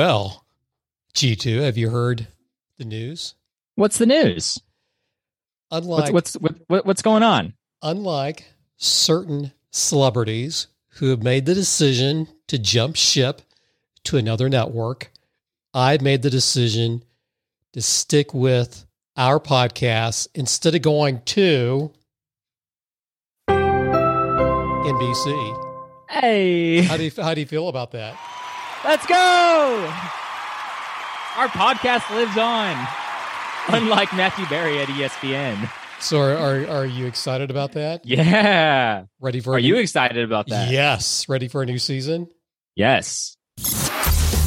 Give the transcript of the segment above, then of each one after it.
Well, G2, have you heard the news? What's the news? Unlike what's what's what, what's going on? Unlike certain celebrities who have made the decision to jump ship to another network, I've made the decision to stick with our podcast instead of going to NBC. Hey, How do you how do you feel about that? Let's go! Our podcast lives on, unlike Matthew Berry at ESPN. So are are, are you excited about that? Yeah, Ready for are a you excited about that? Yes, ready for a new season? Yes.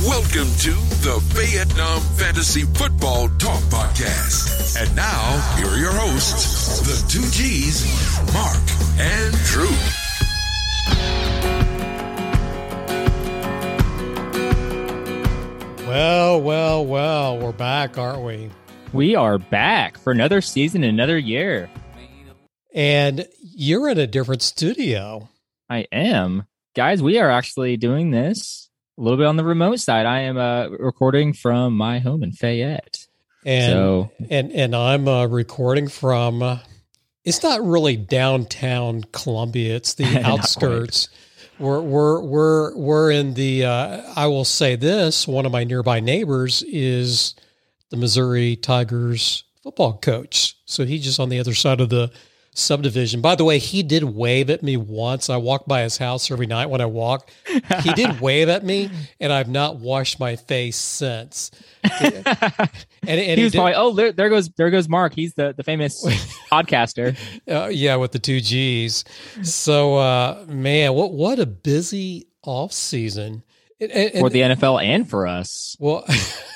Welcome to the Vietnam Fantasy Football Talk Podcast. And now, here are your hosts, the two G's, Mark and Drew. Well, well, well, we're back, aren't we? We are back for another season, another year. And you're in a different studio. I am. Guys, we are actually doing this a little bit on the remote side. I am uh, recording from my home in Fayette. And So- and and I'm uh, recording from uh, it's not really downtown Columbia, it's the outskirts. We're we're we're we're in the uh, I will say this, one of my nearby neighbors is the Missouri Tigers football coach. So he's just on the other side of the subdivision. By the way, he did wave at me once. I walk by his house every night when I walk. He did wave at me, and I've not washed my face since. And, and he was did- probably, oh, there, there goes there goes Mark. He's the, the famous podcaster. uh, yeah, with the two G's. So, uh, man, what what a busy off season. And- and- for the NFL and for us. Well,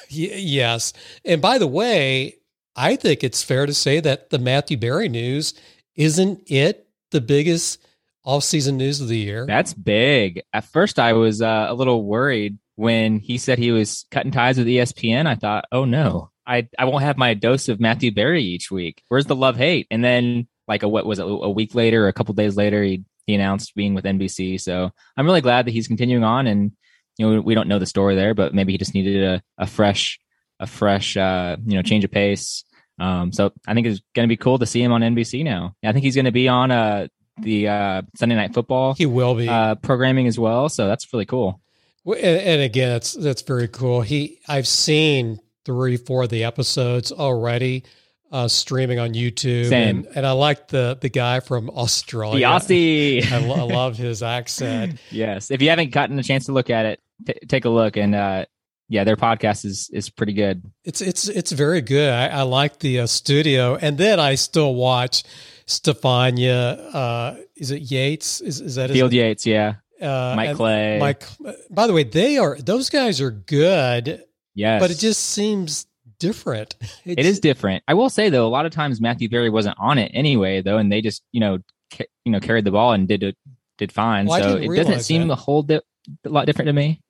yes. And by the way, I think it's fair to say that the Matthew Berry news isn't it the biggest off-season news of the year. That's big. At first, I was uh, a little worried when he said he was cutting ties with ESPN. I thought, oh no, I I won't have my dose of Matthew Berry each week. Where's the love hate? And then, like a what was it, a week later, or a couple days later, he he announced being with NBC. So I'm really glad that he's continuing on. And you know, we don't know the story there, but maybe he just needed a, a fresh a fresh uh, you know change of pace. Um, so I think it's going to be cool to see him on NBC now. I think he's going to be on uh, the uh, Sunday Night Football he will be. uh, programming as well. So that's really cool. And, and again, that's that's very cool. He I've seen three, four of the episodes already uh, streaming on YouTube. Same. And, and I like the the guy from Australia. The Aussie. I, lo- I love his accent. yes. If you haven't gotten a chance to look at it, t- take a look. And uh, yeah, their podcast is is pretty good. It's it's it's very good. I, I like the uh, studio, and then I still watch Stephania. Uh, is it Yates? Is is that Field Yates, yeah. uh, Mike Clay. Mike. By the way, they are those guys are good, Yes. but it just seems different. it is different. I will say though, a lot of times Matthew Berry wasn't on it anyway, though, and they just you know ca- you know carried the ball and did it did fine. Well, so it doesn't seem that. a whole di- a lot different to me.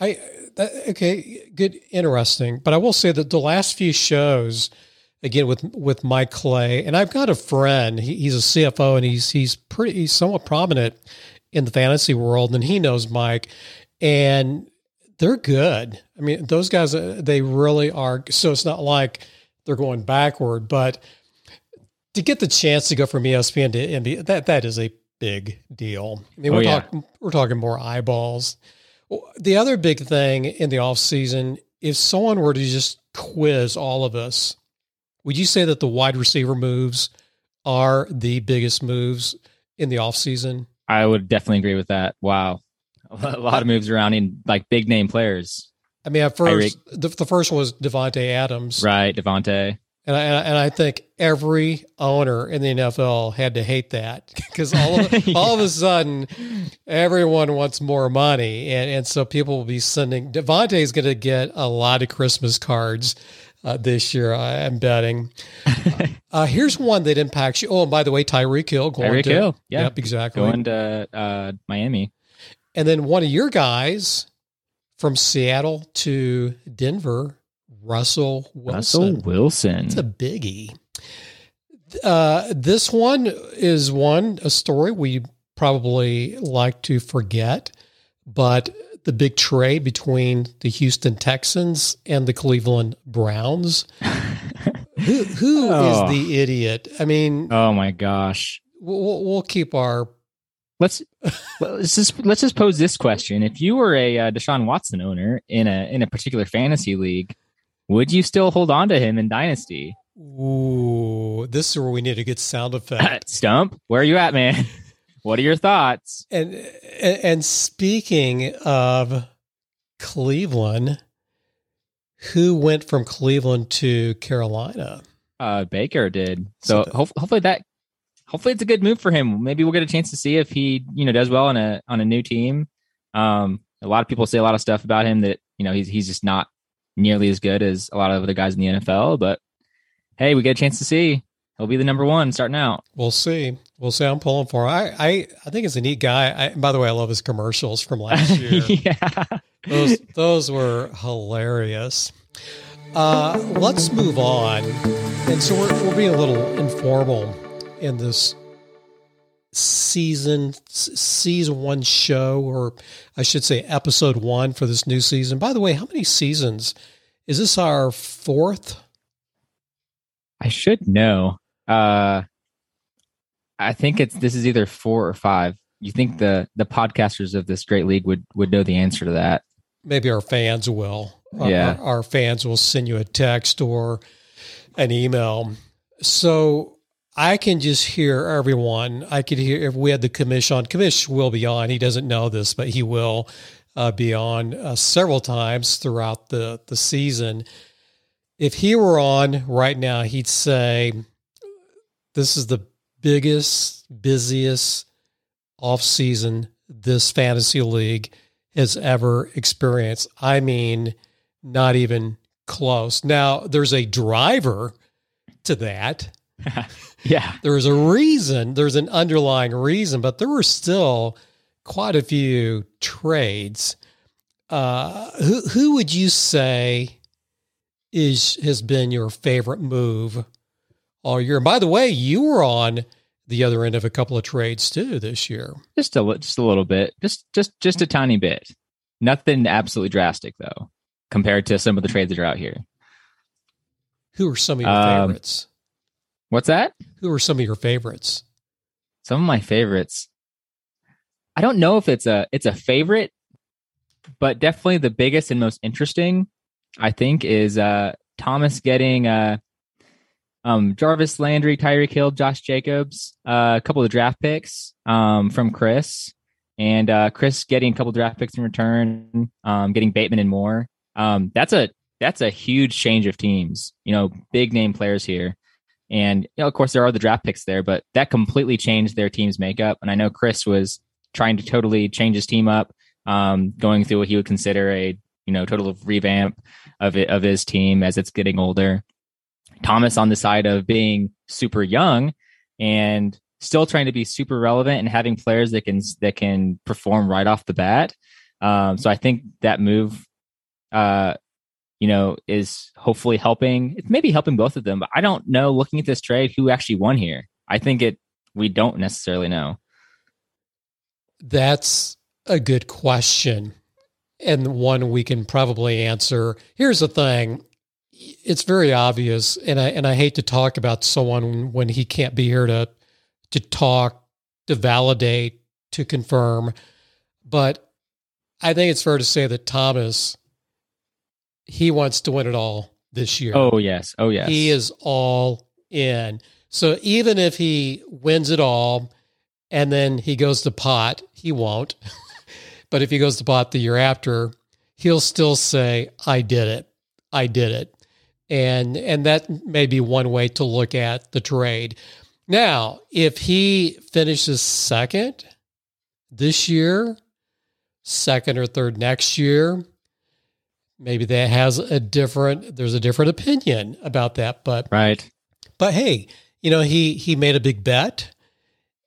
I that, okay, good, interesting. But I will say that the last few shows, again with with Mike Clay, and I've got a friend. He, he's a CFO, and he's he's pretty he's somewhat prominent in the fantasy world, and he knows Mike, and they're good. I mean, those guys uh, they really are. So it's not like they're going backward, but to get the chance to go from ESPN to NBA, that that is a big deal. I mean, Oh, we're yeah. talking we're talking more eyeballs. The other big thing in the off season, if someone were to just quiz all of us, would you say that the wide receiver moves are the biggest moves in the off season? I would definitely agree with that. Wow, a lot of moves around in like big name players, I mean, at first, the, the first one was Davante Adams, right? Davante. And I, and I think every owner in the NFL had to hate that because all of, all of a sudden, everyone wants more money, and and so people will be sending. Davante is going to get a lot of Christmas cards uh, this year. I, am betting. uh, here's one that impacts you. Oh, and by the way, Tyreek Hill going Tyreek to Hill, yeah. yep, exactly. Going to uh, Miami. And then one of your guys from Seattle to Denver, Russell Wilson. Russell Wilson. It's a biggie. Uh, this one is one a story we probably like to forget, but the big trade between the Houston Texans and the Cleveland Browns. who who Oh. is the idiot? I mean, Oh my gosh. we'll, we'll keep our Let's let's just let's just pose this question: If you were a uh, Deshaun Watson owner in a in a particular fantasy league, would you still hold on to him in Dynasty? Ooh, this is where we need a good sound effect. Stump, where are you at, man? What are your thoughts? and and speaking of Cleveland, who went from Cleveland to Carolina? Uh, Baker did. So, So- hope, hopefully that hopefully it's a good move for him. Maybe we'll get a chance to see if he you know does well on a on a new team. Um, a lot of people say a lot of stuff about him that you know he's he's just not nearly as good as a lot of other guys in the NFL. But hey, we get a chance to see. He'll be the number one starting out. We'll see. We'll see. I'm pulling for. him. I I I think it's a neat guy. I, by the way, I love his commercials from last year. yeah. those those were hilarious. Uh, let's move on. And so we're, we're being a little informal in this season season one show, or I should say episode one for this new season. By the way, how many seasons is this? Our fourth? I should know. Uh, I think it's this is either four or five. You think the the podcasters of this great league would would know the answer to that? Maybe our fans will. Yeah. our, our fans will send you a text or an email. So I can just hear everyone. I could hear if we had the commission on. Commish will be on. He doesn't know this, but he will uh, be on uh, several times throughout the the season. If he were on right now, he'd say, "This is the biggest, busiest off season this fantasy league has ever experienced." I mean, not even close. Now, there's a driver to that Yeah. there was a reason, there's an underlying reason, but there were still quite a few trades. Uh, who who would you say is has been your favorite move all year? And by the way, you were on the other end of a couple of trades too this year. Just a just a little bit. Just just just a tiny bit. Nothing absolutely drastic though, compared to some of the trades that are out here. Who are some of your Um, favorites? What's that? Who are some of your favorites? Some of my favorites. I don't know if it's a it's a favorite, but definitely the biggest and most interesting. I think is uh Thomas getting uh um Jarvis Landry, Tyreek Hill, Josh Jacobs, uh, a couple of draft picks um from Chris, and uh Chris getting a couple of draft picks in return, um getting Bateman and more. Um that's a that's a huge change of teams. You know, big name players here. And you know, of course, there are the draft picks there, but that completely changed their team's makeup. And I know Chris was trying to totally change his team up, um, going through what he would consider a you know total revamp of it of his team as it's getting older. Thomas on the side of being super young and still trying to be super relevant and having players that can that can perform right off the bat. Um, so I think that move, uh, you know, is hopefully helping. It's maybe helping both of them, but I don't know. Looking at this trade, who actually won here? I think it. We don't necessarily know. That's a good question, and one we can probably answer. Here's the thing: it's very obvious, and I and I hate to talk about someone when he can't be here to to talk, to validate, to confirm, but I think it's fair to say that Thomas he wants to win it all this year. Oh yes. Oh yes. He is all in. So even if he wins it all and then he goes to pot, he won't. but if he goes to pot the year after, he'll still say, I did it. I did it. And and that may be one way to look at the trade. Now, if he finishes second this year, second or third next year, maybe that has a different there's a different opinion about that but right. but hey you know he he made a big bet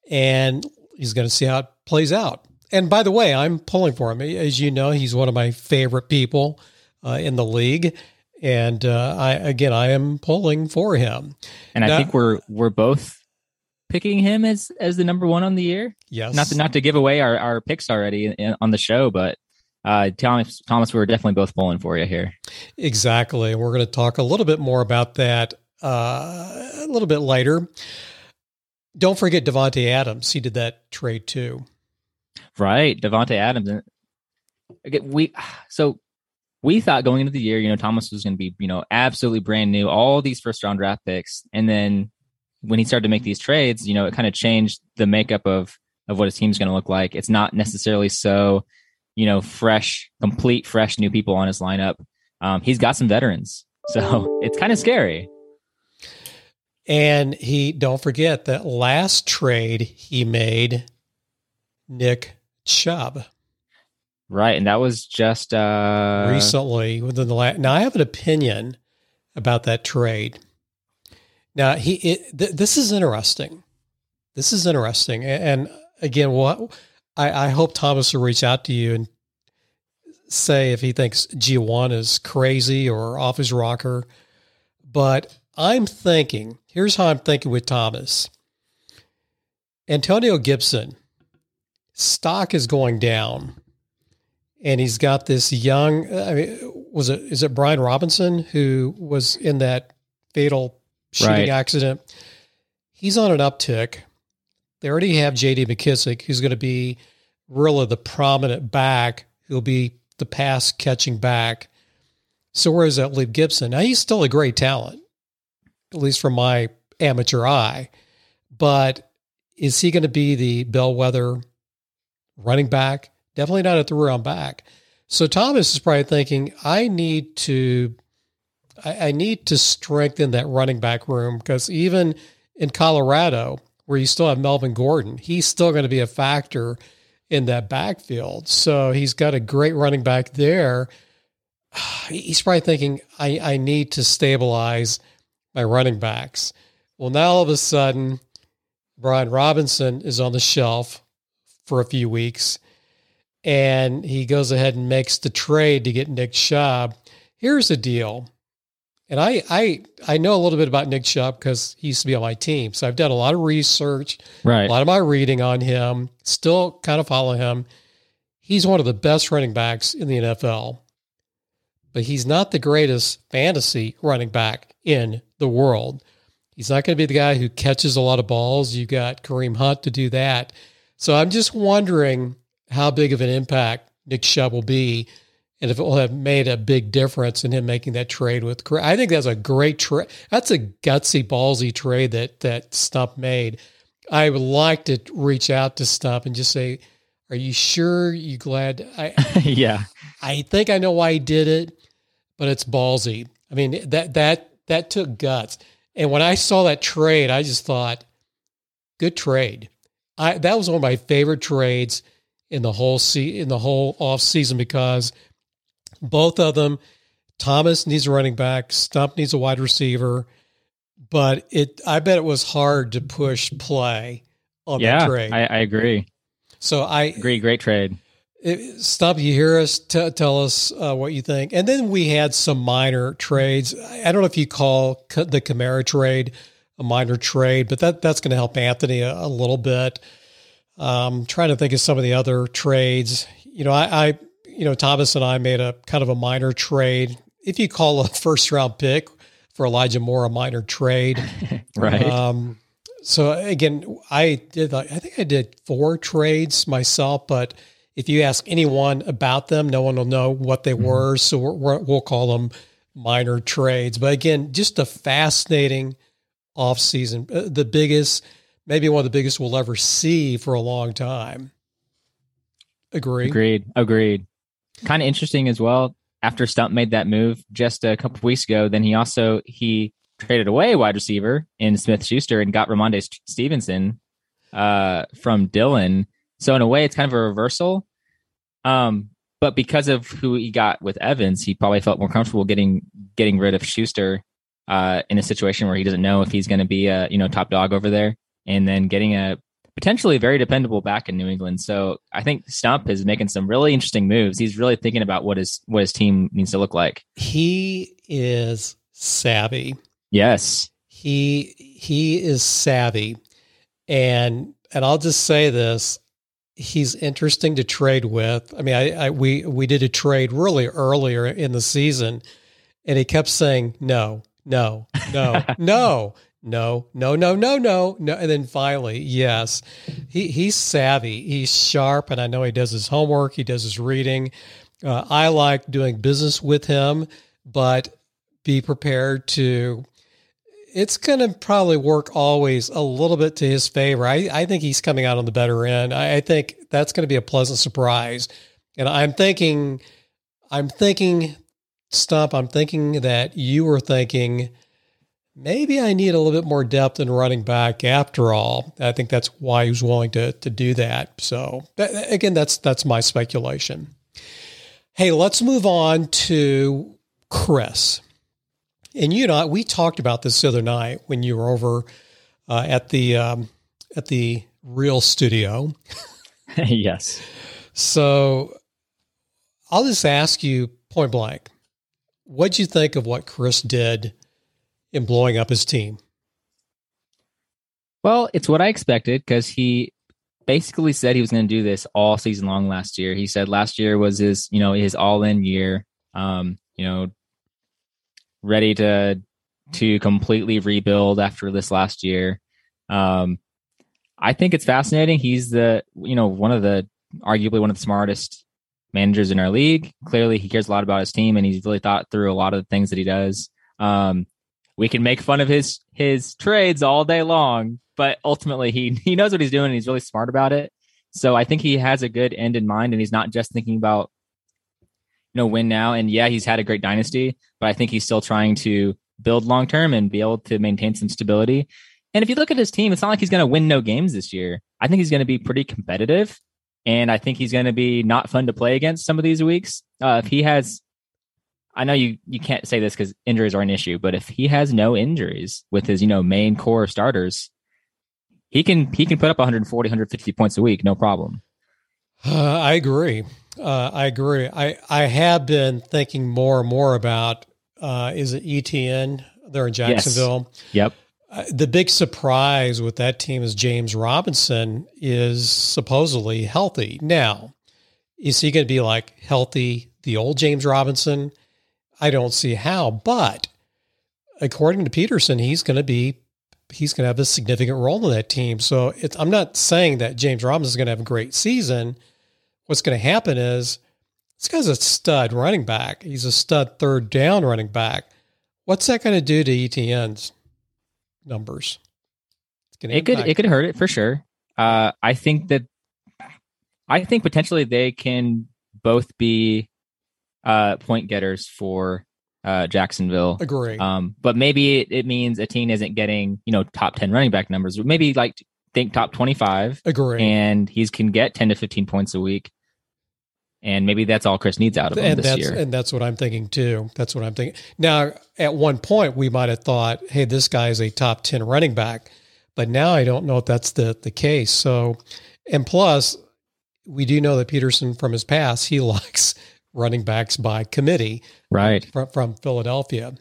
and he's going to see how it plays out. And by the way i'm pulling for him. As you know he's one of my favorite people uh, in the league. And uh, i again i am pulling for him. And I think we're we're both picking him as as the number one on the year. yes. Not to not to give away our our picks already in, on the show, but uh, Thomas, Thomas, we were definitely both pulling for you here. Exactly. We're going to talk a little bit more about that uh, a little bit later. Don't forget Davante Adams. He did that trade too. Right. Davante Adams. Again, we, so we thought going into the year, you know, Thomas was going to be, you know, absolutely brand new, all these first round draft picks. And then when he started to make these trades, you know, it kind of changed the makeup of, of what his team's going to look like. It's not necessarily so, you know, fresh, complete, fresh new people on his lineup. Um, he's got some veterans. So it's kind of scary. And he, don't forget that last trade he made, Nick Chubb. Right. And that was just uh recently within the last. Now, I have an opinion about that trade. Now, he, it, th- this is interesting. This is interesting. And again, what I, I hope Thomas will reach out to you and say if he thinks G1 is crazy or off his rocker. But I'm thinking, here's how I'm thinking with Thomas. Antonio Gibson, stock is going down. And he's got this young, I mean, was it, is it Brian Robinson who was in that fatal shooting right. accident? He's on an uptick. They already have JD McKissic, who's going to be really the prominent back who'll be the pass catching back. So where does that leave Gibson? Now he's still a great talent at least from my amateur eye. But is he going to be the bellwether running back? Definitely not at the round back. So Thomas is probably thinking, I need to, I, I need to strengthen that running back room because even in Colorado, where you still have Melvin Gordon, he's still going to be a factor in that backfield. So he's got a great running back there. He's probably thinking, I, I need to stabilize my running backs. Well, now all of a sudden, Brian Robinson is on the shelf for a few weeks, and he goes ahead and makes the trade to get Nick Chubb. Here's the deal. And I, I, I know a little bit about Nick Chubb because he used to be on my team. So I've done a lot of research, right. a lot of my reading on him, still kind of follow him. He's one of the best running backs in the NFL, but he's not the greatest fantasy running back in the world. He's not going to be the guy who catches a lot of balls. You've got Kareem Hunt to do that. So I'm just wondering how big of an impact Nick Chubb will be and if it will have made a big difference in him making that trade with I think that's a great trade. That's a gutsy, ballsy trade that that Stump made. I would like to reach out to Stump and just say, "Are you sure? You glad?" I yeah. I think I know why he did it, but it's ballsy. I mean that that that took guts. And when I saw that trade, I just thought, good trade. I that was one of my favorite trades in the whole se- in the whole off season because both of them, Thomas needs a running back, Stump needs a wide receiver, but it I bet it was hard to push play on yeah, that trade. I, I agree. So I agree. Great trade. Stop! You hear us? T- tell us uh, what you think. And then we had some minor trades. I don't know if you call the Kamara trade a minor trade, but that that's going to help Anthony a, a little bit. Um, trying to think of some of the other trades. You know, I, I, you know, Thomas and I made a kind of a minor trade. If you call a first round pick for Elijah Moore a minor trade, right? Um, so again, I did. I think I did four trades myself, but if you ask anyone about them, no one will know what they mm-hmm. were. So we will call them minor trades. But again, just a fascinating off season, uh, the biggest, maybe one of the biggest we'll ever see for a long time. Agree. Agreed. Agreed. Kind of interesting as well. After Stump made that move just a couple weeks ago, then he also he traded away wide receiver in Smith Schuster and got Rhamondre Stevenson uh, from Dylan. So in a way, it's kind of a reversal. Um, but because of who he got with Evans, he probably felt more comfortable getting getting rid of Schuster uh, in a situation where he doesn't know if he's going to be a you know top dog over there, and then getting a potentially very dependable back in New England. So I think Stump is making some really interesting moves. He's really thinking about what his what his team needs to look like. He is savvy. Yes. He he is savvy. And and I'll just say this, he's interesting to trade with. I mean, I, I we we did a trade really earlier in the season, and he kept saying no, no, no, no, no, no, no, no, no, no, and then finally, yes, he he's savvy, he's sharp, and I know he does his homework, he does his reading. Uh, I like doing business with him, but be prepared to it's going to probably work always a little bit to his favor. I, I think he's coming out on the better end. I, I think that's going to be a pleasant surprise. And I'm thinking, I'm thinking, Stump, I'm thinking that you were thinking maybe I need a little bit more depth in running back after all. I think that's why he was willing to, to do that. So that, again, that's, that's my speculation. Hey, let's move on to Chris. And you know, we talked about this the other night when you were over uh, at the um, at the real studio. yes. So I'll just ask you point blank, what'd you think of what Chris did in blowing up his team? Well, it's what I expected because he basically said he was going to do this all season long last year. He said last year was his, you know, his all in year. Um, you know, ready to to completely rebuild after this last year. Um, I think it's fascinating. He's the you know one of the arguably one of the smartest managers in our league. Clearly, he cares a lot about his team, and he's really thought through a lot of the things that he does. Um, we can make fun of his his trades all day long, but ultimately he he knows what he's doing. and He's really smart about it. So I think he has a good end in mind, and he's not just thinking about you know win now. And yeah, he's had a great dynasty, but I think he's still trying to build long term and be able to maintain some stability. And if you look at his team, it's not like he's going to win no games this year. I think he's going to be pretty competitive, and I think he's going to be not fun to play against some of these weeks. Uh, if he has, I know you you can't say this because injuries are an issue, but if he has no injuries with his you know main core starters, he can he can put up 140 150 points a week, no problem. Uh, I agree. Uh, I agree. I, I have been thinking more and more about uh, is it Etienne there in Jacksonville? Yes. Yep. Uh, the big surprise with that team is James Robinson is supposedly healthy. Now, is he going to be like healthy, the old James Robinson? I don't see how, but according to Pederson, he's going to be he's going to have a significant role in that team. So I'm not saying that James Robinson is going to have a great season what's going to happen is this guy's a stud running back. He's a stud third down running back. What's that going to do to Etienne's numbers? It could it could hurt it for sure. Uh, I think that I think potentially they can both be uh, point getters for uh, Jacksonville. Agree. Um, but maybe it, it, means a team isn't getting you know top ten running back numbers. Maybe like think top 25. Agree. And he can get 10 to 15 points a week. And maybe that's all Chris needs out of him and this that's, year. And that's what I'm thinking too. That's what I'm thinking. Now, at one point, we might have thought, hey, this guy is a top 10 running back. But now I don't know if that's the, the case. So, and plus, we do know that Pederson from his past, he likes running backs by committee. Right. From, from Philadelphia.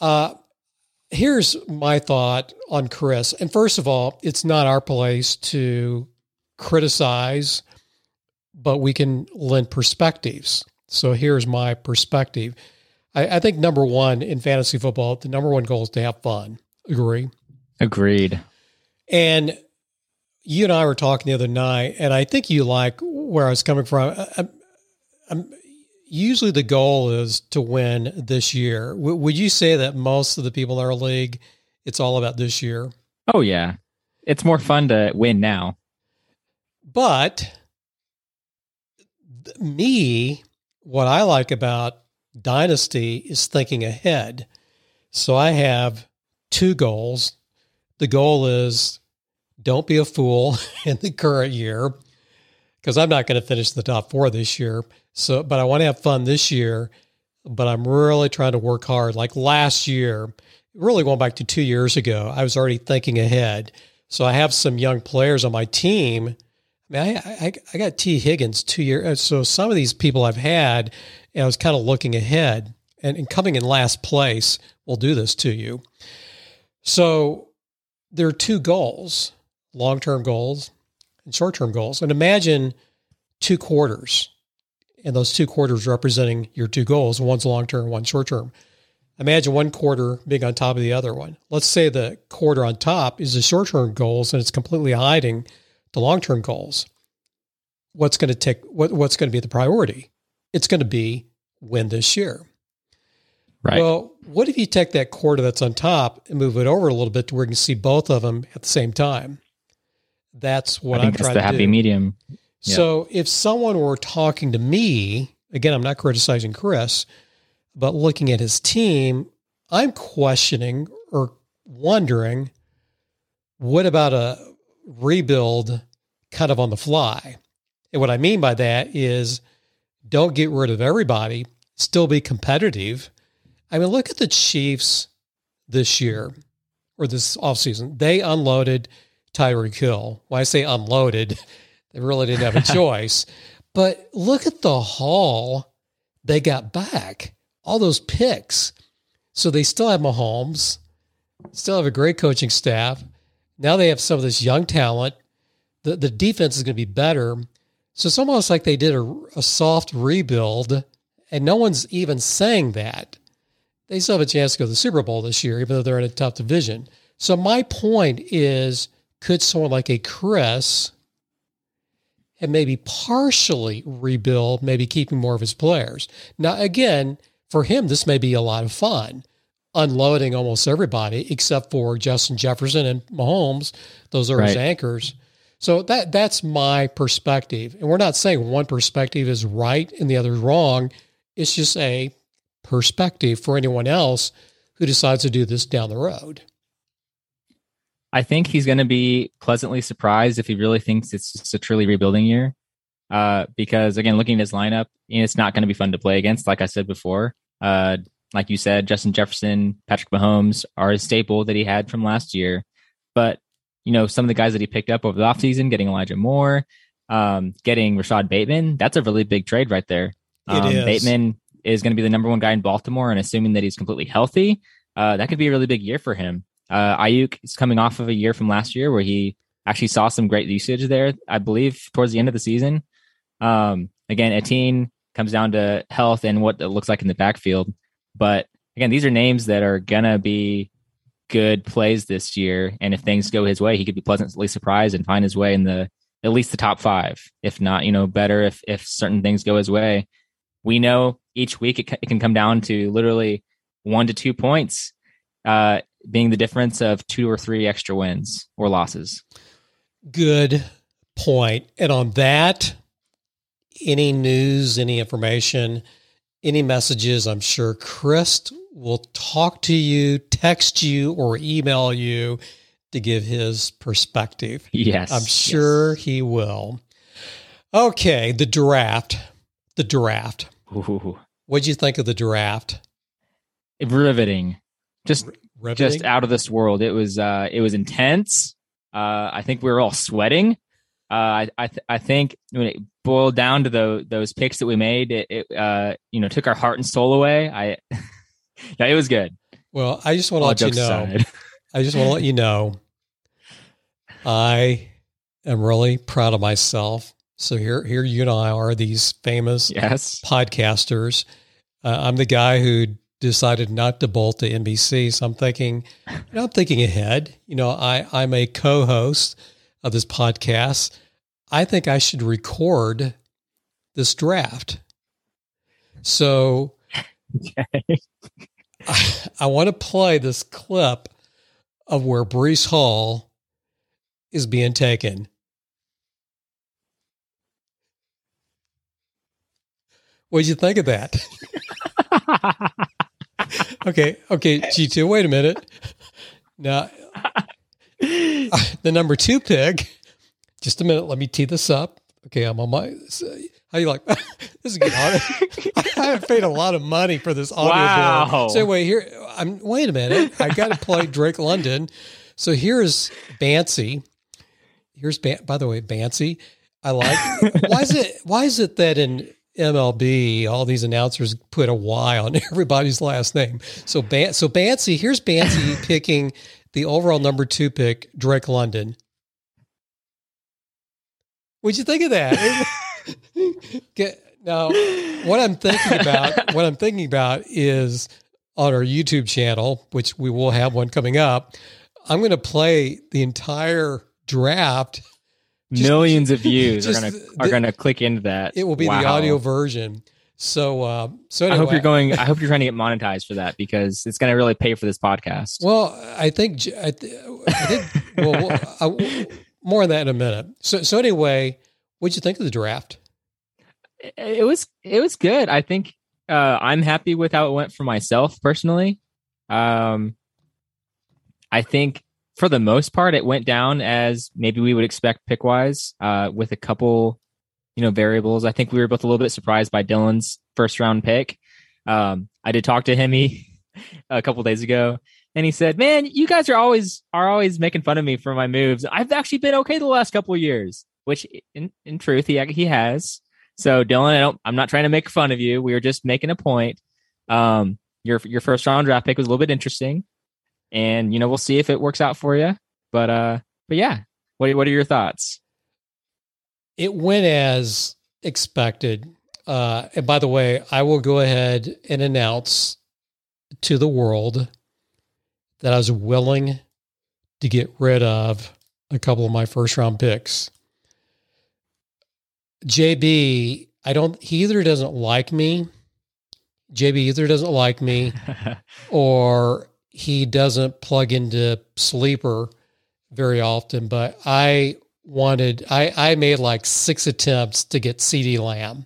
Uh, here's my thought on Chris. And first of all, it's not our place to criticize, but we can lend perspectives. So here's my perspective. I, I, think number one in fantasy football, the number one goal is to have fun. Agree? Agreed. And you and I were talking the other night, and I think you like where I was coming from. I, I'm, usually the goal is to win this year. W- would you say that most of the people in our league, it's all about this year? Oh yeah, it's more fun to win now. But me, what I like about Dynasty is thinking ahead. So I have two goals. The goal is don't be a fool in the current year because I'm not going to finish the top four this year. So, but I want to have fun this year. But I'm really trying to work hard. Like last year, really going back to two years ago, I was already thinking ahead. So I have some young players on my team. I mean, I, I, I got Tee Higgins two years. Uh, so some of these people I've had, and I was kind of looking ahead and, and coming in last place will do this to you. So there are two goals, long term goals and short term goals. And imagine two quarters, and those two quarters representing your two goals. One's long term, one short term. Imagine one quarter being on top of the other one. Let's say the quarter on top is the short term goals and it's completely hiding the long term goals. What's going to take what, what's going to be the priority? It's going to be win this year. Right. Well, what if you take that quarter that's on top and move it over a little bit to where you can see both of them at the same time? That's what I think am that's trying the to happy do. medium. So if someone were talking to me, again, I'm not criticizing Chris, but looking at his team, I'm questioning or wondering what about a rebuild kind of on the fly? And what I mean by that is don't get rid of everybody, still be competitive. I mean, look at the Chiefs this year or this offseason. They unloaded Tyreek Hill. When I say unloaded, they really didn't have a choice. But look at the haul they got back, all those picks. So they still have Mahomes, still have a great coaching staff. Now they have some of this young talent. The, the defense is going to be better. So it's almost like they did a, a soft rebuild, and no one's even saying that. They still have a chance to go to the Super Bowl this year, even though they're in a tough division. So my point is, could someone like a Chris and maybe partially rebuild, maybe keeping more of his players? Now, again, for him, this may be a lot of fun, unloading almost everybody except for Justin Jefferson and Mahomes. Those are his anchors. So that that's my perspective. And we're not saying one perspective is right and the other is wrong. It's just a perspective for anyone else who decides to do this down the road. I think he's going to be pleasantly surprised if he really thinks it's just a truly rebuilding year. Uh, because again, looking at his lineup, you know, it's not going to be fun to play against. Like I said before, uh, like you said, Justin Jefferson, Patrick Mahomes are a staple that he had from last year. But you know, some of the guys that he picked up over the offseason, getting Elijah Moore, um, getting Rashad Bateman, that's a really big trade right there. Um, is. Bateman is going to be the number one guy in Baltimore, and assuming that he's completely healthy, uh, that could be a really big year for him. Uh, Aiyuk is coming off of a year from last year where he actually saw some great usage there, I believe, towards the end of the season. Um, again, Etienne comes down to health and what it looks like in the backfield. But again, these are names that are going to be good plays this year. And if things go his way, he could be pleasantly surprised and find his way in the at least the top five, if not, you know, better if if certain things go his way. We know each week it, it can come down to literally one to two points, uh, being the difference of two or three extra wins or losses. Good point. And on that, any news, any information, any messages, I'm sure Chris will talk to you, text you, or email you to give his perspective. Yes, I'm sure he will. Okay, the draft. The draft. Ooh, What'd you think of the draft? riveting. Just Riveting? just out of this world. It was uh, it was intense. Uh, I think we were all sweating. Uh, I I, th- I think when it boiled down to the, those picks that we made, it, it uh, you know took our heart and soul away. I yeah, it was good. well, I just want to let you know. aside. I just want to let you know I am really proud of myself. So here, here you and I are these famous yes, podcasters. Uh, I'm the guy who decided not to bolt to NBC. So I'm thinking, you know, I'm thinking ahead. You know, I, I'm a co-host of this podcast. I think I should record this draft. So I, I want to play this clip of where Breece Hall is being taken. What'd you think of that? okay, okay, G2, wait a minute. Now, the number two pick, just a minute, let me tee this up. Okay, I'm on my. How you like? this is good. I have paid a lot of money for this audio Wow. board. So wait here. I'm wait a minute. I got to play Drake London. So here's Bancy. Here's Ban- by the way Bancy. I like. why is it? Why is it that in MLB all these announcers put a Y on everybody's last name? So Ban- so Bancy. Here's Bancy picking the overall number two pick, Drake London. What'd you think of that? Now, what I'm thinking about, what I'm thinking about is on our YouTube channel, which we will have one coming up. I'm going to play the entire draft. Just, Millions of views are going to are the- going to click into that. It will be the audio version. So, uh, so I hope you're going. I hope you're trying to get monetized for that because it's going to really pay for this podcast. Well, I think I, th- I think well, we'll I, more on that in a minute. So, so anyway, what'd you think of the draft? it, it was it was good. I think uh, I'm happy with how it went for myself personally. Um, I think for the most part, it went down as maybe we would expect pick wise, uh, with a couple, you know, variables. I think we were both a little bit surprised by Dylan's first round pick. Um, I did talk to him he, a couple days ago, and he said, "Man, you guys are always are always making fun of me for my moves. I've actually been okay the last couple of years." Which, in in truth, he he has. So Dylan, I don't, I'm not trying to make fun of you. We were just making a point. Um, your your first round draft pick was a little bit interesting, and you know we'll see if it works out for you. But uh, but yeah, what what are your thoughts? It went as expected. Uh, and by the way, I will go ahead and announce to the world that I was willing to get rid of a couple of my first round picks. JB, I don't, he either doesn't like me, JB either doesn't like me, or he doesn't plug into sleeper very often but i wanted i i made like six attempts to get CeeDee Lamb.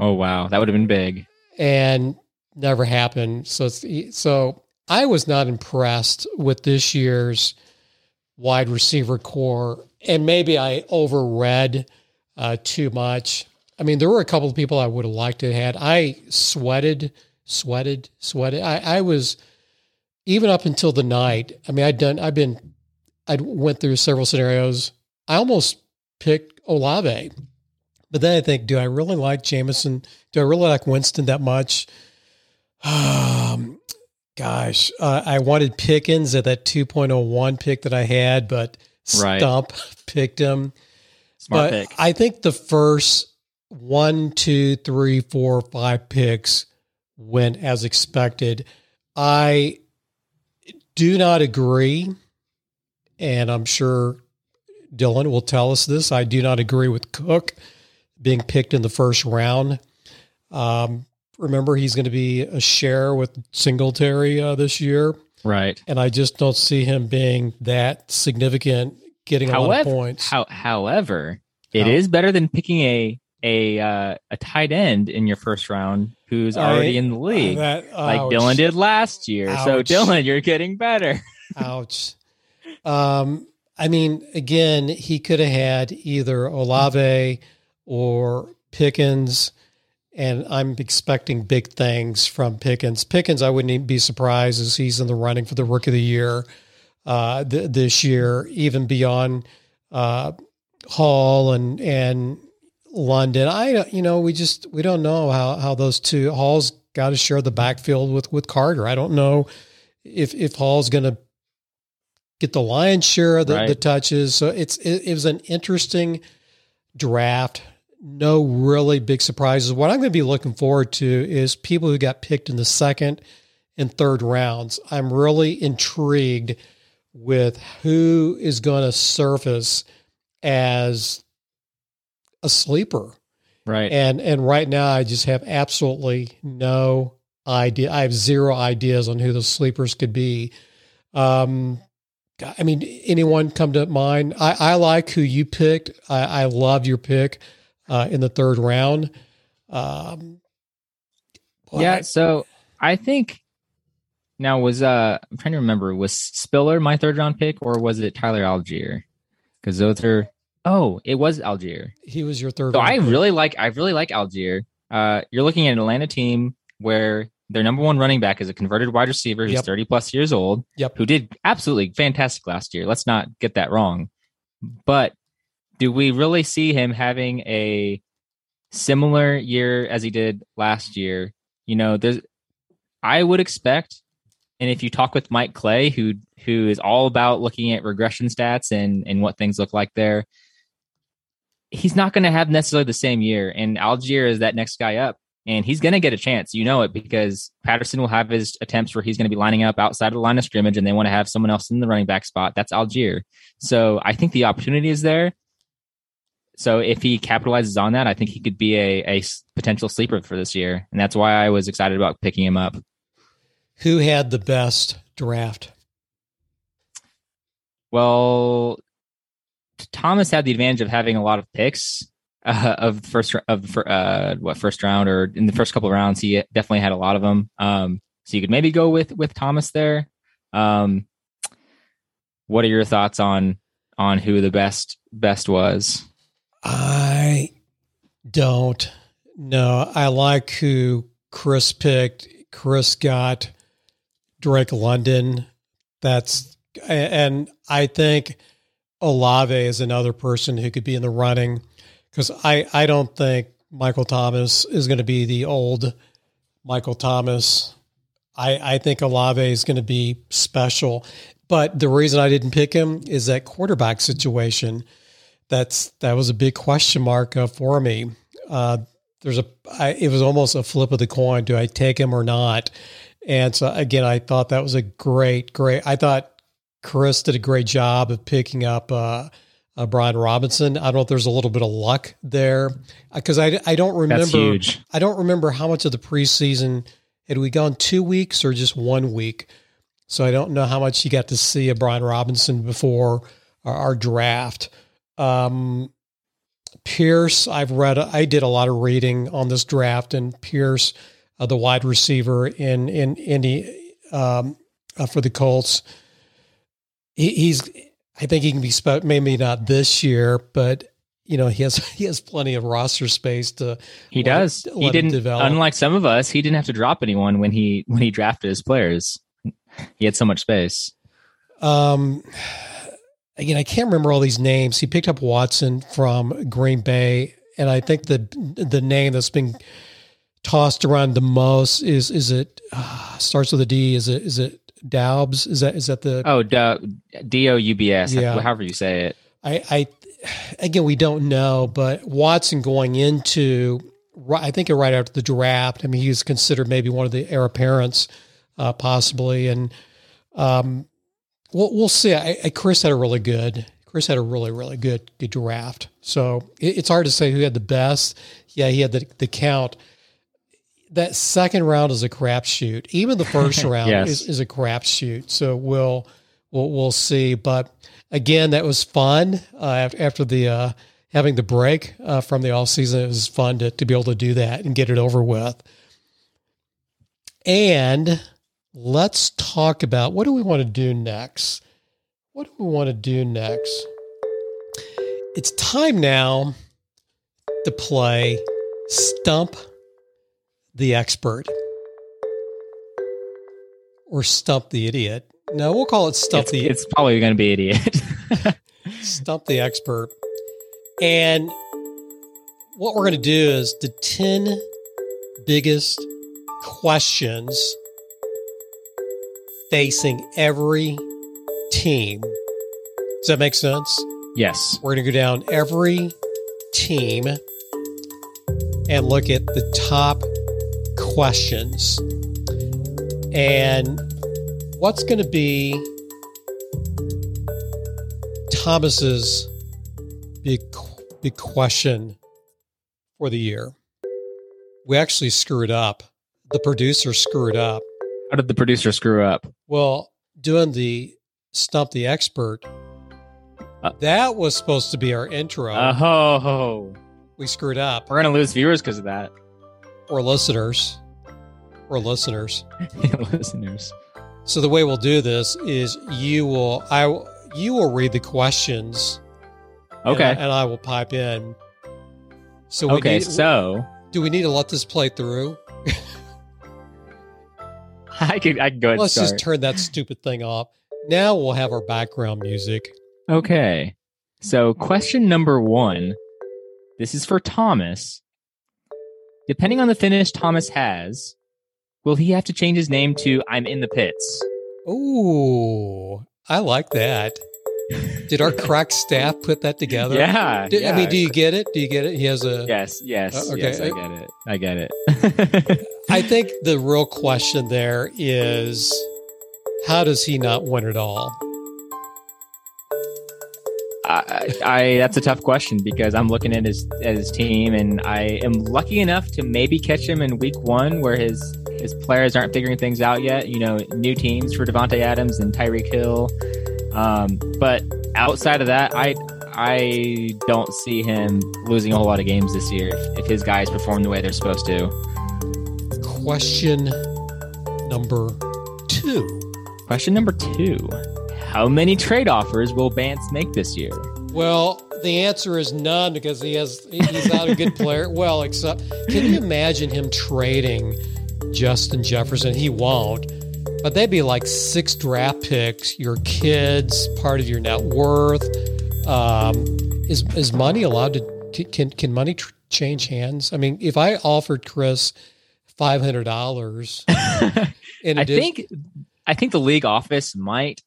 Oh wow, that would have been big. and never happened. So it's, so i was not impressed with this year's wide receiver core and maybe i overread uh, too much. I mean there were a couple of people i would have liked to have had. I sweated sweated sweated. I i was even up until the night i mean i'd done i've been I went through several scenarios. I almost picked Olave, but then I think, do I really like Jameson? Do I really like Winston that much? Um, gosh, uh, I wanted Pickens at that 2.01 pick that I had, but Right. Stump picked him. Smart but pick. I think the first one, two, three, four, five picks went as expected. I do not agree, and I'm sure Dylan will tell us this. I do not agree with Cook being picked in the first round. Um, remember, he's going to be a share with Singletary uh, this year, right. and I just don't see him being that significant, getting a lot of However, points. how, however, it How- is better than picking a a uh, a tight end in your first round who's already in the league, That- like ouch. Dylan did last year. So Dylan, you're getting better. Ouch. Um, I mean, again, he could have had either Olave or Pickens, and I'm expecting big things from Pickens. Pickens, I wouldn't even be surprised as he's in the running for the Rookie of the Year uh, th- this year, even beyond uh, Hall and and London. I you know we just we don't know how how those two Hall's got to share the backfield with with Carter. I don't know if if Hall's going to get the lion's share of the, Right. the touches. So it's it, it was an interesting draft. No really big surprises. What I'm going to be looking forward to is people who got picked in the second and third rounds. I'm really intrigued with who is going to surface as a sleeper. Right. And and right now I just have absolutely no idea. I have zero ideas on who the sleepers could be. Um I mean, anyone come to mind? I, I like who you picked. I, I love your pick uh, in the third round. Um, yeah. I- So I think now was uh I'm trying to remember was Spiller my third round pick or was it Tyler Allgeier? Because those are oh it was Allgeier. he was your third. So I really like I really like Allgeier. Uh, you're looking at an Atlanta team where their number one running back is a converted wide receiver who's Yep. 30 plus years old, Yep. who did absolutely fantastic last year. Let's not get that wrong. But do we really see him having a similar year as he did last year? You know, there's I would expect, and if you talk with Mike Clay, who who is all about looking at regression stats and and what things look like there, he's not going to have necessarily the same year. And Allgeier is that next guy up, and he's going to get a chance. You know it because Patterson will have his attempts where he's going to be lining up outside of the line of scrimmage, and they want to have someone else in the running back spot. That's Allgeier. So I think the opportunity is there. So if he capitalizes on that, I think he could be a, a potential sleeper for this year, and that's why I was excited about picking him up. Who had the best draft? Well, Thomas had the advantage of having a lot of picks uh, of the first of the uh, what first round or in the first couple rounds. He definitely had a lot of them. Um, so you could maybe go with with Thomas there. Um, what are your thoughts on on who the best best was? I don't know. I like who Chris picked. Chris got Drake London. That's and I think Olave is another person who could be in the running because I, I don't think Michael Thomas is going to be the old Michael Thomas. I, I think Olave is going to be special. But the reason I didn't pick him is that quarterback situation. That's that was a big question mark uh, for me. Uh, there's a I, it was almost a flip of the coin. Do I take him or not? And so again, I thought that was a great, great. I thought Chris did a great job of picking up uh, uh, Brian Robinson. I don't know if there's a little bit of luck there because I, I don't remember. I don't remember how much of the preseason had we gone two weeks or just one week. So I don't know how much you got to see of Brian Robinson before our, our draft. Um, Pierce, I've read. I did a lot of reading on this draft, and Pierce, uh, the wide receiver in in Indy um, uh, for the Colts he, he's I think he can be spe- maybe not this year, but you know he has he has plenty of roster space to. He let, does. Let he didn't. Develop. Unlike some of us, he didn't have to drop anyone when he when he drafted his players. He had so much space. Um, again, I can't remember all these names. He picked up Watson from Green Bay, and I think the the name that's been tossed around the most is is it uh, starts with a D? Is it is it Daubs. Is that is that the oh D O U B S? Yeah. However you say it. I, I again we don't know, but Watson going into I think right after the draft. I mean, he was considered maybe one of the heir apparents, uh, possibly, and um, we'll we'll see. I, I, Chris had a really good. Chris had a really really good good draft. So it, it's hard to say who had the best. Yeah, he had the the count that second round is a crapshoot. Even the first round yes. is, is a crapshoot. So we'll we'll we'll see. But again, that was fun uh, after the uh, having the break uh, from the off season. It was fun to to be able to do that and get it over with. And let's talk about what do we want to do next. What do we want to do next? It's time now to play Stump the expert or stump the idiot. No, we'll call it stump it's, the. It's probably going to be idiot. stump the expert, and what we're going to do is the ten biggest questions facing every team. Does that make sense? Yes. We're going to go down every team and look at the top questions. And what's going to be Thomas's big big question for the year? We actually screwed up. The producer screwed up. How did the producer screw up? Well, doing the stump the expert. Uh, that was supposed to be our intro. Oh, we screwed up. We're gonna lose viewers because of that or listeners or listeners. Listeners. So the way we'll do this is you will i you will read the questions. Okay. And I, and I will pipe in. So okay need, so do we need to let this play through? I can i can go ahead let's just turn that stupid thing off. Now we'll have our background music. Okay. So question number one. This is for thomas. Depending on the finish Thomas has, will he have to change his name to I'm in the pits? Ooh, I like that. Did our crack staff put that together? Yeah, Do- I mean, do you get it? Do you get it? He has a. Yes, yes, Uh, okay. yes. I get it. I get it. I think the real question there is, how does he not win it all? I, I that's a tough question because I'm looking at his at his team, and I am lucky enough to maybe catch him in week one, where his his players aren't figuring things out yet. You know, new teams for Davante Adams and Tyreek Hill. Um, but outside of that, I I don't see him losing a whole lot of games this year if, if his guys perform the way they're supposed to. Question number two. Question number two: How many trade offers will Bance make this year? Well, the answer is none because he has he's not a good player. Well, except can you imagine him trading Justin Jefferson? He won't. But they'd be like six draft picks, your kids, part of your net worth. Um, is is money allowed to can can money tr- change hands? I mean, if I offered Chris five hundred dollars, I did think I think the league office might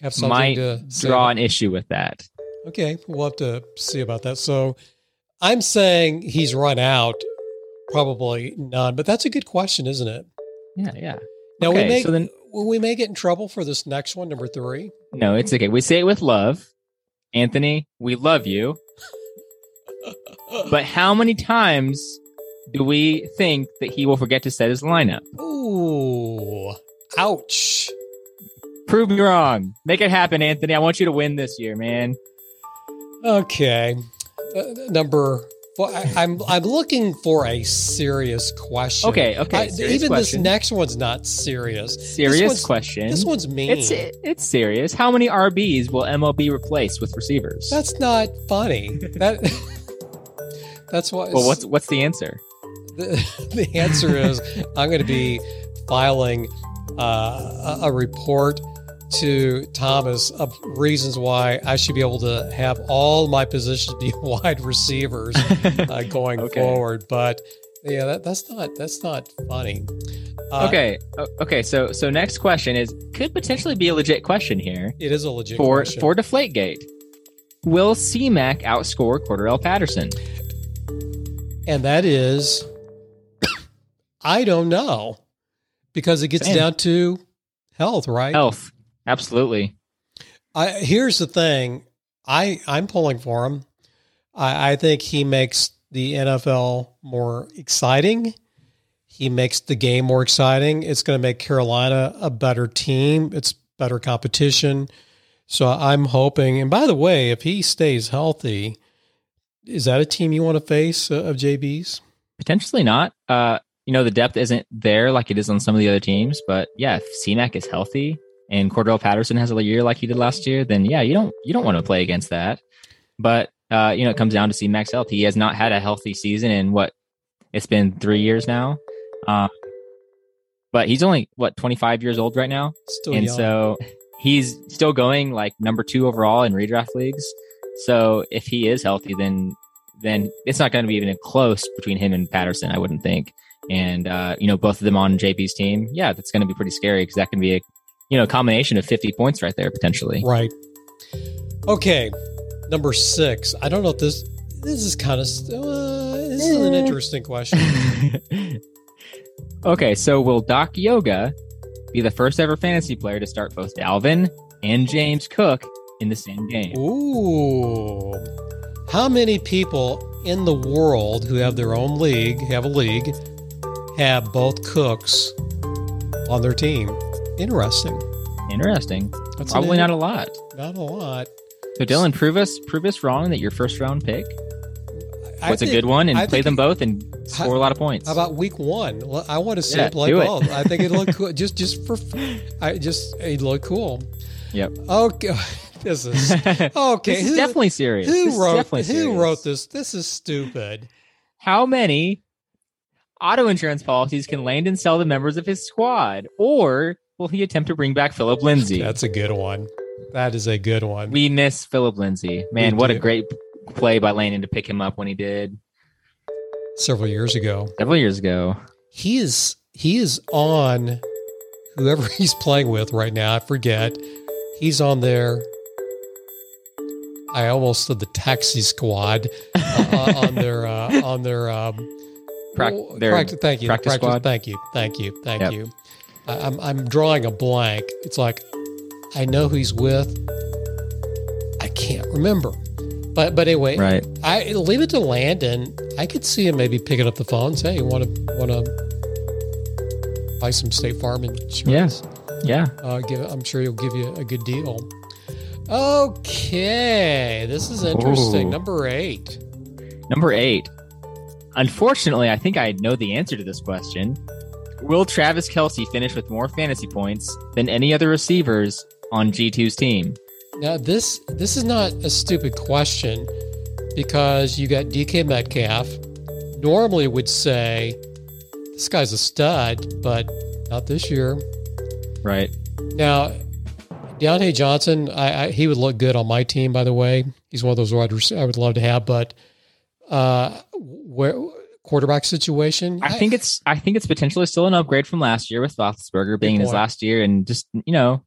have something might to draw an issue with that. Okay, we'll have to see about that. So I'm saying he's run out, probably none, but that's a good question, isn't it? Yeah, yeah. Now Okay, we may so then- we may get in trouble for this next one, number three. No, it's okay. We say it with love. Anthony, we love you. But how many times do we think that he will forget to set his lineup? Ooh, ouch. Prove me wrong. Make it happen, Anthony. I want you to win this year, man. Okay, uh, number. Well, I, I'm I'm looking for a serious question. Okay, okay, I- even question. this next one's not serious. Serious one's- question. This one's mean. It's it's serious. How many RBs will MLB replace with receivers? That's not funny. That that's what. well, what's what's the answer? the, the answer is I'm going to be filing uh, a, a report to Thomas of reasons why I should be able to have all my positions be wide receivers uh, going Okay. forward. But yeah, that, that's not that's not funny. Uh, okay, okay. So so next question is could potentially be a legit question here it is a legit for question. for Deflategate. Will CMAC outscore Cordarrelle Patterson? and that is I don't know because it gets Same. down to health, right? Health, absolutely. I, here's the thing. I I'm pulling for him. I, I think he makes the NFL more exciting. He makes the game more exciting. It's going to make Carolina a better team. It's better competition. So I'm hoping. And by the way, if he stays healthy, is that a team you want to face uh, of JB's? Potentially not. Uh, you know, the depth isn't there like it is on some of the other teams. But yeah, if CMAC is healthy and Cordarrelle Patterson has a year like he did last year, then yeah, you don't you don't want to play against that. But uh, you know, it comes down to CMAC's health. He has not had a healthy season in what it's been three years now. Um, but he's only what 25 years old right now. Still and young. so he's still going like number two overall in redraft leagues. So if he is healthy, then then it's not going to be even close between him and Patterson, I wouldn't think. And uh, you know, both of them on JB's team, yeah, that's going to be pretty scary because that can be a you know combination of 50 points right there potentially. Right. Okay. Number six. I don't know if this this is kind of uh, this is an Eh. interesting question. okay, so will Doc Yoga be the first ever fantasy player to start both Dalvin and James Cook in the same game? Ooh. How many people in the world who have their own league, have a league, have both cooks on their team? Interesting. Interesting. That's Probably not a lot. not a lot. So Dylan, prove us prove us wrong that your first round pick I was a good one and I play think- them both and score a lot of points. How about week one? Well, I want to see Yeah, it it. both. I think it looked cool. Just, just for, I just it looked cool. Yep. Okay, this is okay. this is who- definitely serious. Who This wrote who serious. wrote this? This is stupid. How many auto insurance policies can Landon sell to members of his squad, or will he attempt to bring back Phillip Lindsay? That's a good one. That is a good one. we miss Phillip Lindsay. Man, We what a great play by Landon to pick him up when he did Several years ago, several years ago. he is he is on whoever he's playing with right now. I forget. He's on there. I almost said the taxi squad uh, on their uh, on their um, Prac- their practice, thank you practice squad? Thank you, thank you, thank Yep. you. I, I'm I'm drawing a blank. It's like I know who he's with. I can't remember. But but anyway, Right. I leave it to Landon. I could see him maybe picking up the phone, and say, "Hey, want to want to buy some State Farm insurance?" Yes, Yeah. Uh, give, I'm sure he'll give you a good deal. Okay, this is interesting. Ooh. Number eight. Number eight. Unfortunately, I think I know the answer to this question. Will Travis Kelce finish with more fantasy points than any other receivers on G2's team? Now this this is not a stupid question because you got DK Metcalf. Normally would say this guy's a stud, but not this year. Right. Now, Diontae Johnson, I, I, he would look good on my team. By the way, he's one of those wide receivers I would love to have. But uh, where quarterback situation? I think it's I think it's potentially still an upgrade from last year with Roethlisberger being in his last year and just you know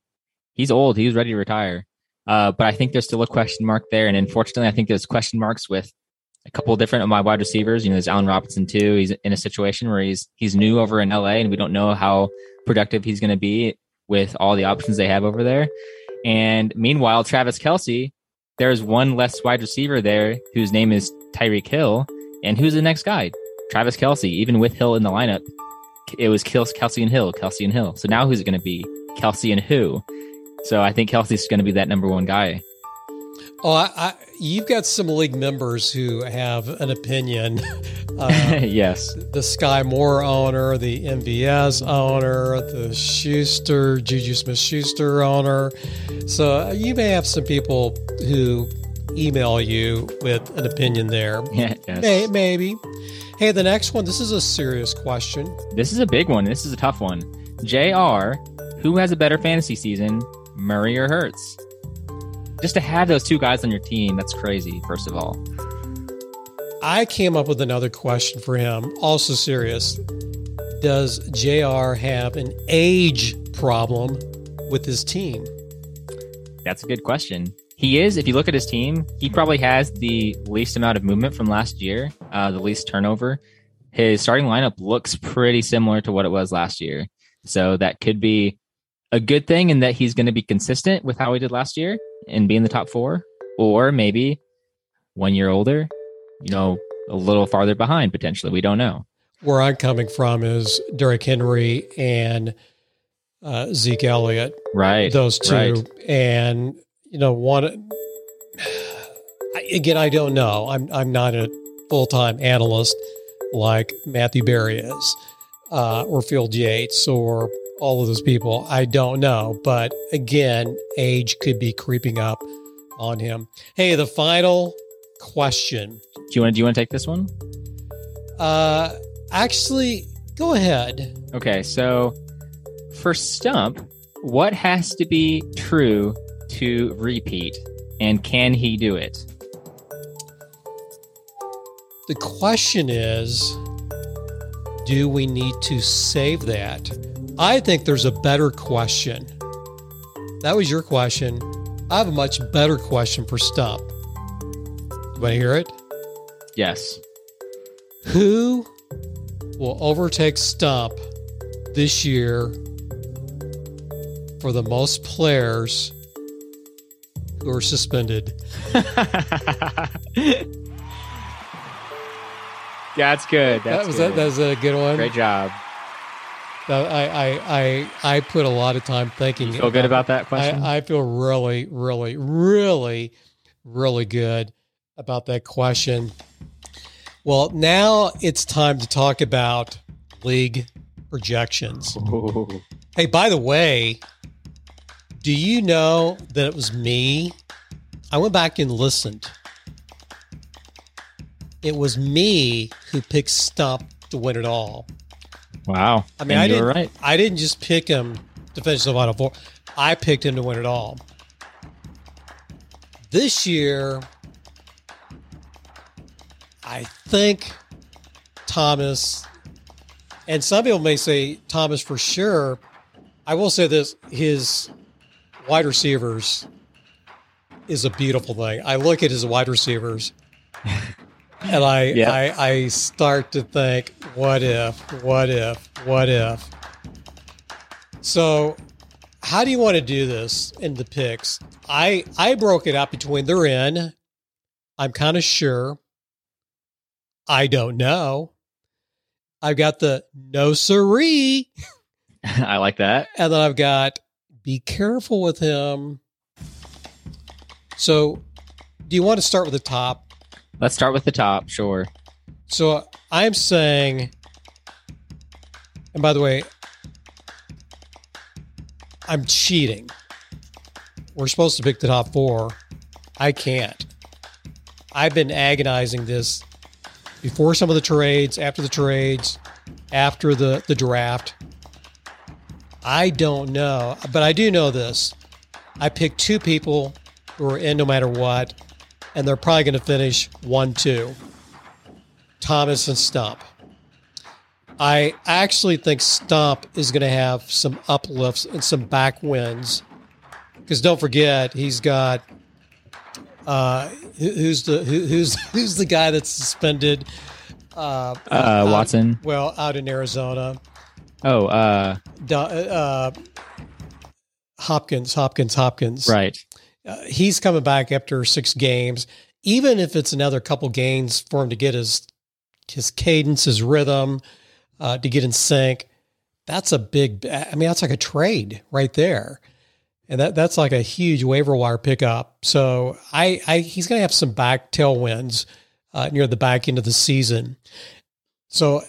he's old he's ready to retire. Uh, but I think there's still a question mark there, and unfortunately, I think there's question marks with a couple of different of my wide receivers. You know, there's Allen Robinson too. He's in a situation where he's he's new over in LA, and we don't know how productive he's going to be with all the options they have over there. And meanwhile, Travis Kelce, there's one less wide receiver there whose name is Tyreek Hill, and who's the next guy? Travis Kelce. Even with Hill in the lineup, it was Kelce and Hill, Kelce and Hill. So now who's it going to be? Kelce and who? So I think Kelce's going to be that number one guy. Oh, I, I, you've got some league members who have an opinion. Uh, yes. the Skyy Moore owner, the MVS owner, the Schuster, Juju Smith Schuster owner. So uh, you may have some people who email you with an opinion there. Yeah. Yes. May, maybe. Hey, the next one, this is a serious question. This is a big one. This is a tough one. JR, who has a better fantasy season, Murray or Hurts? Just to have those two guys on your team, that's crazy, first of all. I came up with another question for him, also serious. Does JR have an age problem with his team? That's a good question. He is, if you look at his team, he probably has the least amount of movement from last year, uh, the least turnover. His starting lineup looks pretty similar to what it was last year. So that could be a good thing in that he's going to be consistent with how he did last year and be in the top four, or maybe one year older, you know, a little farther behind potentially. We don't know. Where I'm coming from is Derrick Henry and uh, Zeke Elliott, Right. those two. Right. And, you know, one, again, I don't know. I'm, I'm not a full time analyst like Matthew Berry is, uh, or Field Yates, or all of those people. I don't know. But again, age could be creeping up on him. Hey, the final question. Do you want to do you want to take this one? Uh, actually, go ahead. Okay, so for Stump, what has to be true to repeat, and can he do it? The question is do we need to save that? I think there's a better question. That was your question. I have a much better question for Stump. You want to hear it? Yes. Who will overtake Stump this year for the most players are suspended? That's good. that was good. that, that was a good one. Great job. Uh, I, I I I put a lot of time thinking. You feel good about that question? I, I feel really, really, really, really good about that question. Well, now it's time to talk about league projections. Ooh. Hey, by the way, do you know that it was me? I went back and listened. It was me who picked Stump to win it all. Wow. I mean, And I didn't. right. I didn't just pick him to finish the final four. I picked him to win it all. This year, I think Thomas, and some people may say Thomas for sure. I will say this: his wide receivers is a beautiful thing. I look at his wide receivers and I, Yeah. I I start to think, what if, what if, what if? So how do you want to do this in the picks? I I broke it up between they're in. I'm kind of sure. I don't know. I've got the no siree. I like that. And then I've got be careful with him. So, do you want to start with the top? Let's start with the top. Sure. So, I'm saying, and by the way, I'm cheating. We're supposed to pick the top four. I can't. I've been agonizing this before some of the trades, after the trades, after the, the draft. I don't know, but I do know this. I picked two people who are in no matter what, and they're probably going to finish 1 2 Thomas and Stump. I actually think Stump is going to have some uplifts and some back wins. Because don't forget, he's got uh, who's the who, who's who's the guy that's suspended? Uh, Uh, out- Watson. well, out in Arizona, Oh, uh, Do- uh, Hopkins, Hopkins, Hopkins. right. Uh, he's coming back after six games. Even if it's another couple games for him to get his his cadence, his rhythm, uh, to get in sync, that's a big. I mean, that's like a trade right there, and that that's like a huge waiver wire pickup. So I, I he's going to have some back tailwinds uh, near the back end of the season. So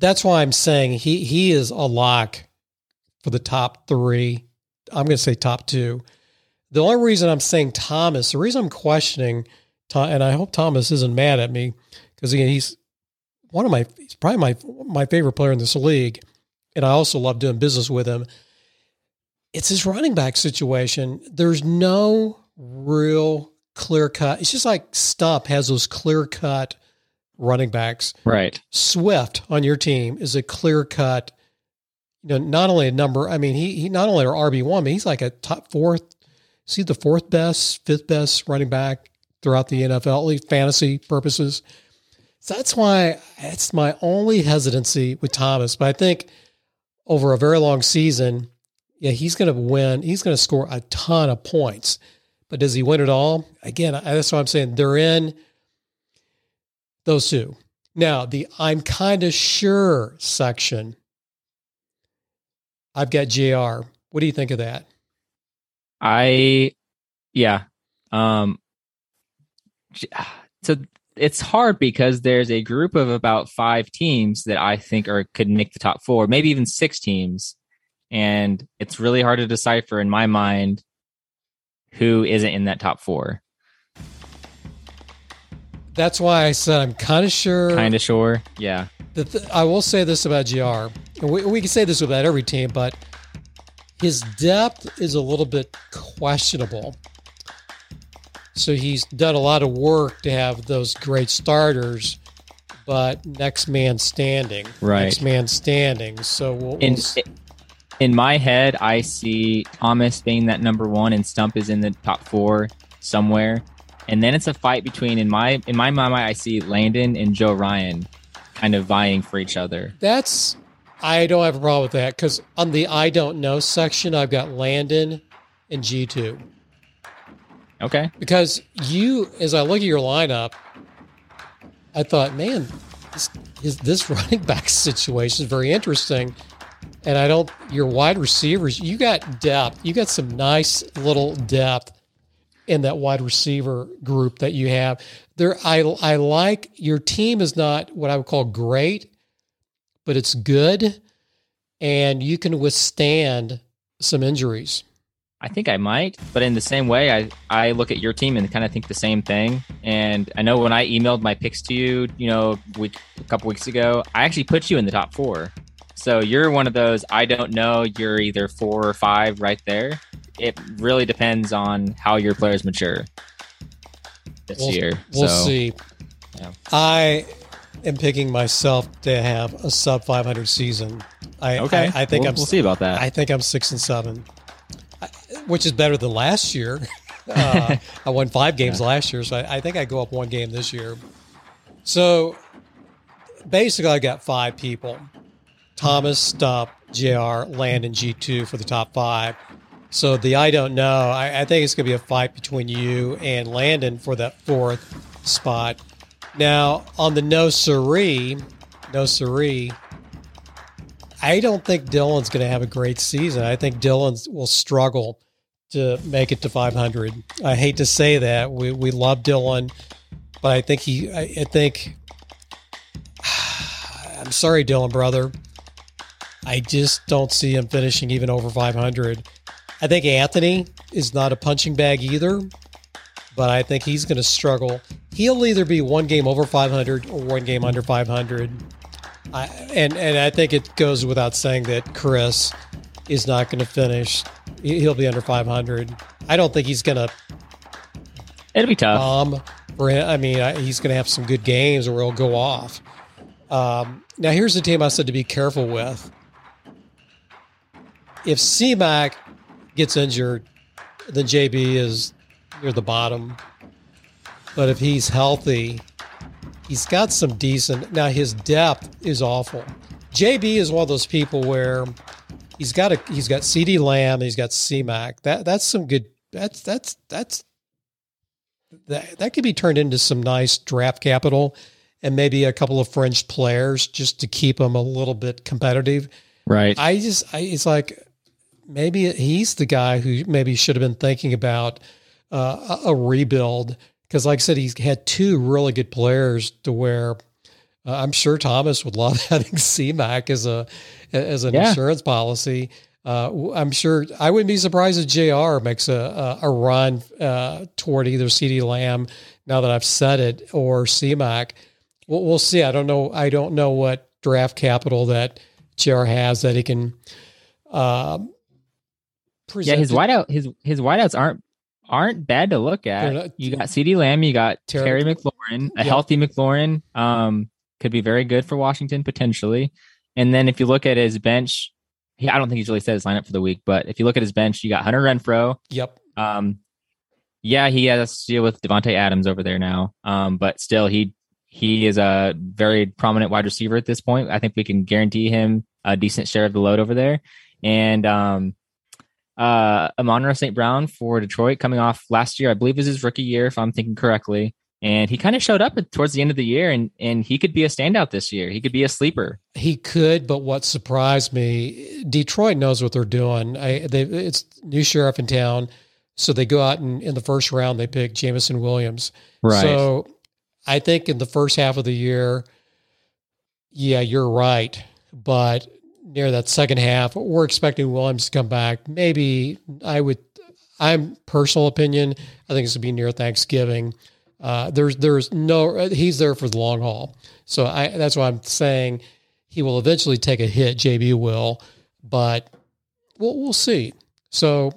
that's why I'm saying he he is a lock for the top three. I'm going to say top two. The only reason I'm saying Thomas, the reason I'm questioning, and I hope Thomas isn't mad at me, because again, he's one of my, he's probably my my favorite player in this league, and I also love doing business with him. It's his running back situation. There's no real clear cut. It's just like Stump has those clear cut running backs. Right. Swift on your team is a clear cut, you know, not only a number, I mean, he, he not only are RB1, but he's like a top fourth, see the fourth best, fifth best running back throughout the NFL, at least fantasy purposes. So that's why it's my only hesitancy with Thomas. But I think over a very long season, yeah, he's going to win. He's going to score a ton of points. But does he win it all? Again, that's what I'm saying. They're in those two. Now, the I'm kind of sure section, I've got JR. What do you think of that? I, yeah. Um, so it's hard because there's a group of about five teams that I think are could make the top four, maybe even six teams, and it's really hard to decipher in my mind who isn't in that top four. That's why I said I'm kind of sure. Kind of sure, yeah. Th- I will say this about JR, we, we can say this about every team, but his depth is a little bit questionable. So he's done a lot of work to have those great starters, but next man standing, Right. Next man standing. So we'll, In we'll in my head, I see Thomas being that number one, and Stump is in the top four somewhere. And then it's a fight between in my in my mind, I see Landon and Joe Ryan kind of vying for each other. That's I don't have a problem with that because on the I don't know section, I've got Landon and G two Okay, because you, as I look at your lineup, I thought, man, this, his, this running back situation is very interesting. And I don't, your wide receivers, you got depth. You got some nice little depth in that wide receiver group that you have. There, I, I like your team is not what I would call great, but it's good, and you can withstand some injuries. I think I might, but in the same way, I I look at your team and kind of think the same thing. And I know when I emailed my picks to you, you know, week, a couple weeks ago, I actually put you in the top four. So you're one of those. I don't know. You're either four or five, right there. It really depends on how your players mature this We'll- year. We'll so, see. Yeah. I am picking myself to have a sub 500 season. I Okay, I, I think we'll, I'm we'll see about that. I think I'm six and seven, which is better than last year. uh, I won five games yeah. last year, so I, I think I go up one game this year. So basically, I got five people: Thomas, Stump, Jr., Landon, G two for the top five. So the I don't know. I, I think it's going to be a fight between you and Landon for that fourth spot. Now on the no siree, no siree. I don't think Dylan's going to have a great season. I think Dylan will struggle to make it to 500. I hate to say that. We we love Dylan, but I think he. I, I think. I'm sorry, Dylan, brother. I just don't see him finishing even over 500. I think Anthony is not a punching bag either, but I think he's going to struggle. He'll either be one game over 500 or one game under 500. I, and and I think it goes without saying that Chris is not going to finish. He'll be under 500. I don't think he's going to. It'll be tough. Um, for him, I mean, he's going to have some good games or he'll go off. Um, now, here's the team I said to be careful with. If CMAC gets injured, then JB is near the bottom. But if he's healthy, he's got some decent. Now his depth is awful. JB is one of those people where he's got a he's got CeeDee Lamb, he's got CMAC. That that's some good. That's that's that's that that could be turned into some nice draft capital and maybe a couple of French players just to keep them a little bit competitive. Right. I just I, it's like maybe he's the guy who maybe should have been thinking about uh, a, rebuild because, like I said, he's had two really good players to where uh, I'm sure Thomas would love having CMAC as a as an yeah. insurance policy. Uh, I'm sure I wouldn't be surprised if Jr. makes a a, a run uh, toward either CeeDee Lamb now that I've said it or CMAC. We'll, we'll see. I don't know. I don't know what draft capital that Jr. has that he can. Um, yeah, his wideout his his wideouts aren't aren't bad to look at. Not, you got CeeDee Lamb, you got Terry, Terry McLaurin, a healthy McLaurin, um, could be very good for Washington potentially. And then if you look at his bench, he, I don't think he's really set his lineup for the week, but if you look at his bench, you got Hunter Renfrow. Yep. Um, yeah, he has to deal with Davante Adams over there now. Um, but still, he he is a very prominent wide receiver at this point. I think we can guarantee him a decent share of the load over there. And um, uh, Amon St. Brown for Detroit coming off last year, I believe is his rookie year, if I'm thinking correctly. And he kind of showed up towards the end of the year, and, and he could be a standout this year. He could be a sleeper. He could, but what surprised me, Detroit knows what they're doing. I, they, it's new sheriff in town, so they go out and in the first round they pick Jameson Williams. Right. So I think in the first half of the year, yeah, you're right, but near that second half. We're expecting Williams to come back. Maybe I would. I'm personal opinion. I think it's to be near Thanksgiving. Uh, there's there's no he's there for the long haul. So I that's why I'm saying he will eventually take a hit. JB will, but we'll we'll see. So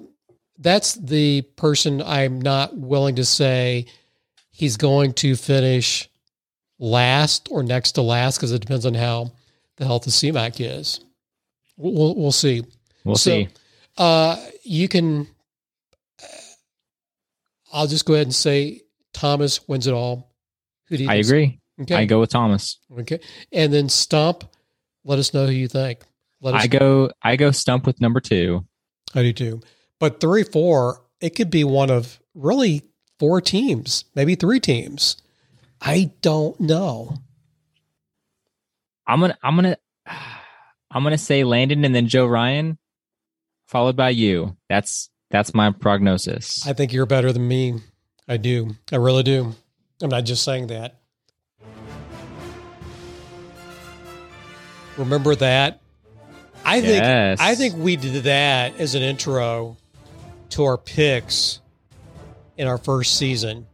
that's the person I'm not willing to say he's going to finish last or next to last because it depends on how the health of CMAC is. We'll we'll see. We'll so, see. Uh, you can. I'll just go ahead and say Thomas wins it all. Who do you? I agree. Okay, I go with Thomas. Okay, and then Stump. Let us know who you think. Let us I go. I go Stump with number two. I do too. But three, four, it could be one of really four teams, maybe three teams. I don't know. I'm gonna. I'm gonna. I'm gonna say Landon and then Joe Ryan, followed by you. That's that's my prognosis. I think you're better than me. I do. I really do. I'm not just saying that. Remember that? I think. I think we did that as an intro to our picks in our first season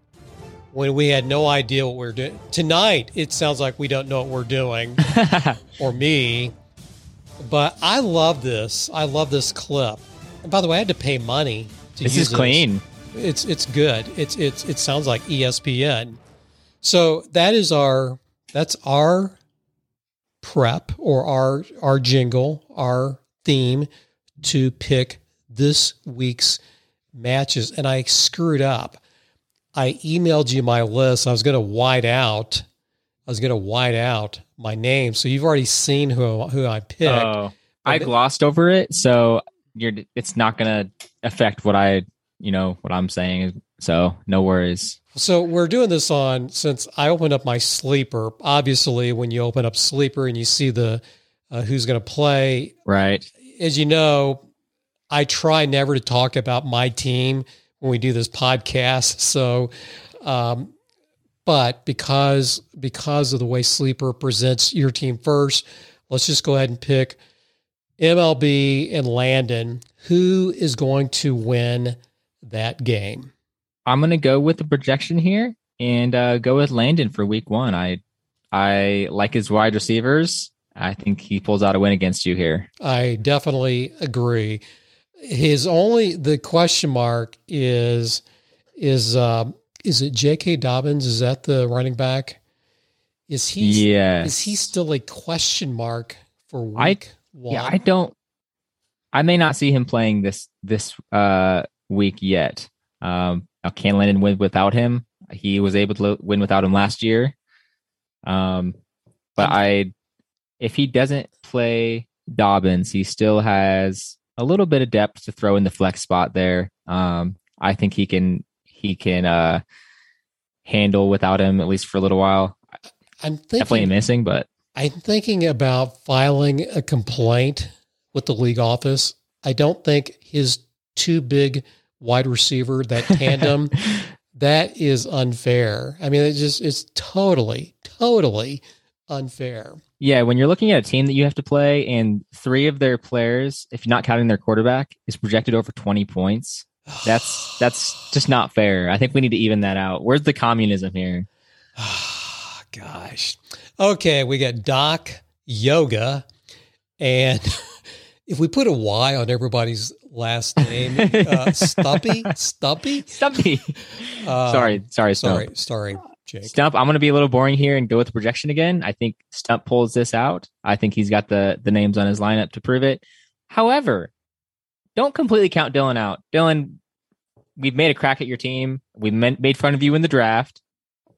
when we had no idea what we are doing. Tonight, it sounds like we don't know what we're doing, or me. But I love this. I love this clip. And by the way, I had to pay money to this use is clean. It's it's good. It's it's it sounds like ESPN. So that is our that's our prep or our our jingle, our theme to pick this week's matches, and I screwed up. I emailed you my list. I was going to white out. I was going to white out my name, so you've already seen who who I picked. Oh, I glossed over it, so you're. It's not going to affect what I, you know, what I'm saying. So no worries. So we're doing this on since I opened up my sleeper. Obviously, when you open up sleeper and you see the uh, who's going to play, right? As you know, I try never to talk about my team when we do this podcast. So, um, but because because of the way Sleeper presents your team first, let's just go ahead and pick MLB and Landon. Who is going to win that game? I'm going to go with the projection here and uh, go with Landon for Week One. I I like his wide receivers. I think he pulls out a win against you here. I definitely agree. His only the question mark is is uh, is it J.K. Dobbins? Is that the running back? Is he? Yeah. Is he still a question mark for week I, one? Yeah, I don't. I may not see him playing this this uh, week yet. Um, now, can Landon win without him? He was able to win without him last year. Um, but I, if he doesn't play Dobbins, he still has a little bit of depth to throw in the flex spot there. Um, I think he can he can uh, handle without him at least for a little while. I'm thinking, definitely missing, but I'm thinking about filing a complaint with the league office. I don't think his too big wide receiver that tandem that is unfair. I mean, it just it's totally totally unfair. Yeah, when you're looking at a team that you have to play, and three of their players, if you're not counting their quarterback, is projected over 20 points. That's that's just not fair. I think we need to even that out. Where's the communism here? Gosh. Okay, we got Doc Yoga, and if we put a Y on everybody's last name, uh, Stumpy, Stumpy, Stumpy. Uh, sorry, sorry, Stump. sorry, sorry. Jake. Stump, I'm going to be a little boring here and go with the projection again. I think Stump pulls this out. I think he's got the the names on his lineup to prove it. However, don't completely count Dylan out. Dylan, we've made a crack at your team. We made fun of you in the draft,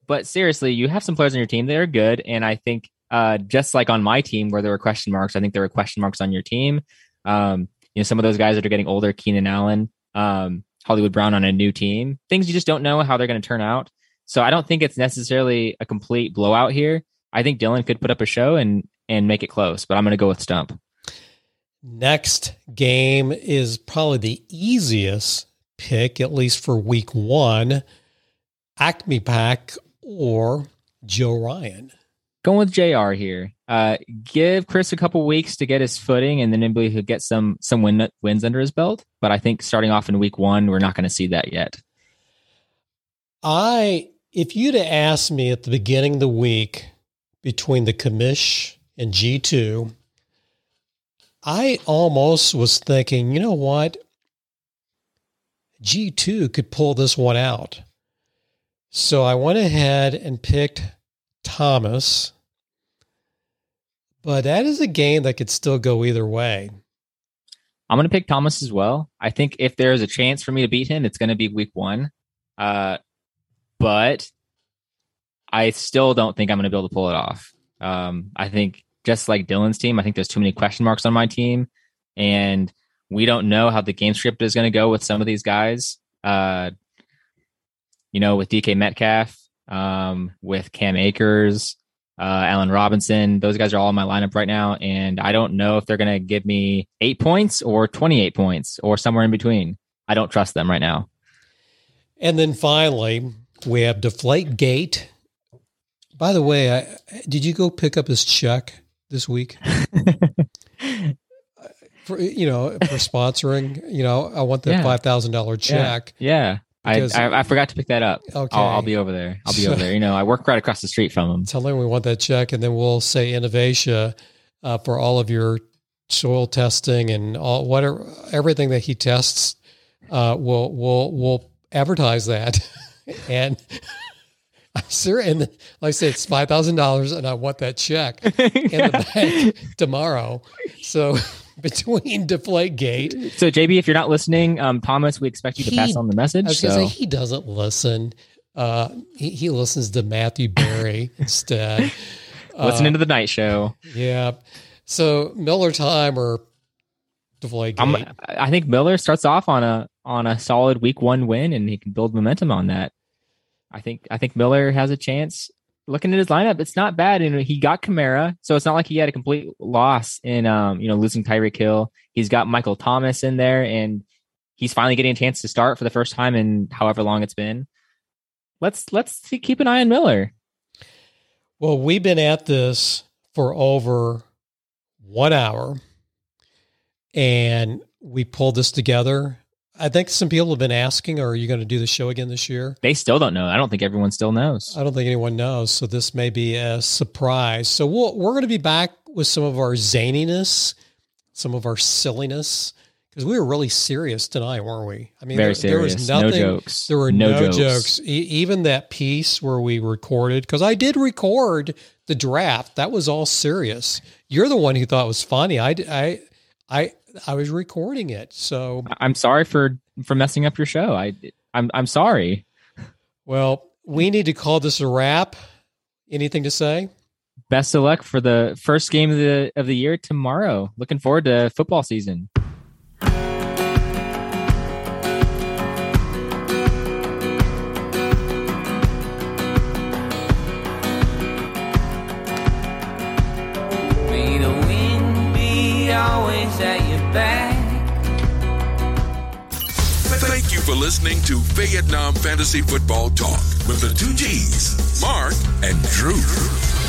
but seriously, you have some players on your team that are good, and I think uh, just like on my team where there were question marks, I think there were question marks on your team. Um, you know, some of those guys that are getting older, Keenan Allen, um, Hollywood Brown on a new team, things you just don't know how they're going to turn out. So I don't think it's necessarily a complete blowout here. I think Dylan could put up a show and and make it close, but I'm going to go with Stump. Next game is probably the easiest pick, at least for week one. Acme Pack or Joe Ryan. Going with JR here. Uh, give Chris a couple weeks to get his footing, and then maybe he'll get some some win, wins under his belt. But I think starting off in week one, we're not going to see that yet. I, if you'd have asked me at the beginning of the week between the commish and G two, I almost was thinking, you know what, G two could pull this one out. So I went ahead and picked Thomas. But that is a game that could still go either way. I'm going to pick Thomas as well. I think if there's a chance for me to beat him, it's going to be week one. Uh, but I still don't think I'm going to be able to pull it off. Um, I think just like Dylan's team, I think there's too many question marks on my team. And we don't know how the game script is going to go with some of these guys. Uh, you know, with DK Metcalf, um, with Cam Akers, uh, Allen Robinson. Those guys are all in my lineup right now, and I don't know if they're going to give me eight points or 28 points or somewhere in between. I don't trust them right now. And then finally, we have Deflate Gate. By the way, I, did you go pick up his check this week? for you know, for sponsoring, you know, I want the Yeah. five thousand dollar check. Yeah. I, I I forgot to pick that up. Okay, I'll, I'll be over there. I'll be over there. You know, I work right across the street from them. Tell them we want that check, and then we'll say Innovatia uh, for all of your soil testing and all whatever everything that he tests. Uh, we'll we'll we'll advertise that, and I'm sure. And like I said, it's five thousand dollars, and I want that check in the bank tomorrow. So between Deflate Gate. So, JB, if you're not listening, um, Thomas, we expect you to He- pass on the message. I was so. say he doesn't listen. Uh, he, he listens to Matthew Berry instead. Listening to the night show. Yeah. So Miller time or Deflate I'm, Gate. I think Miller starts off on a on a solid week one win, and he can build momentum on that. I think I think Miller has a chance. Looking at his lineup, it's not bad, and he got Kamara, so it's not like he had a complete loss in um you know losing Tyreek Hill. He's got Michael Thomas in there, and he's finally getting a chance to start for the first time in however long it's been. Let's let's see, keep an eye on Miller. Well, we've been at this for over one hour and we pulled this together. I think some people have been asking, are you going to do the show again this year? They still don't know. I don't think everyone still knows. I don't think anyone knows. So this may be a surprise. So we'll, we're going to be back with some of our zaniness, some of our silliness, because we were really serious tonight, weren't we? I mean, Very there, there serious. was no nothing. jokes. There were no, no, jokes. E- even that piece where we recorded, because I did record the draft. That was all serious. You're the one who thought it was funny. I, I, I, I was recording it. So, I'm sorry for for messing up your show. I I'm I'm sorry. well, we need to call this a wrap. Anything to say? Best of luck for the first game of the of the year tomorrow. Looking forward to football season. May the wind be always at your back. Thank you for listening to Vietnam Fantasy Football Talk with the two G's, Mark and Drew.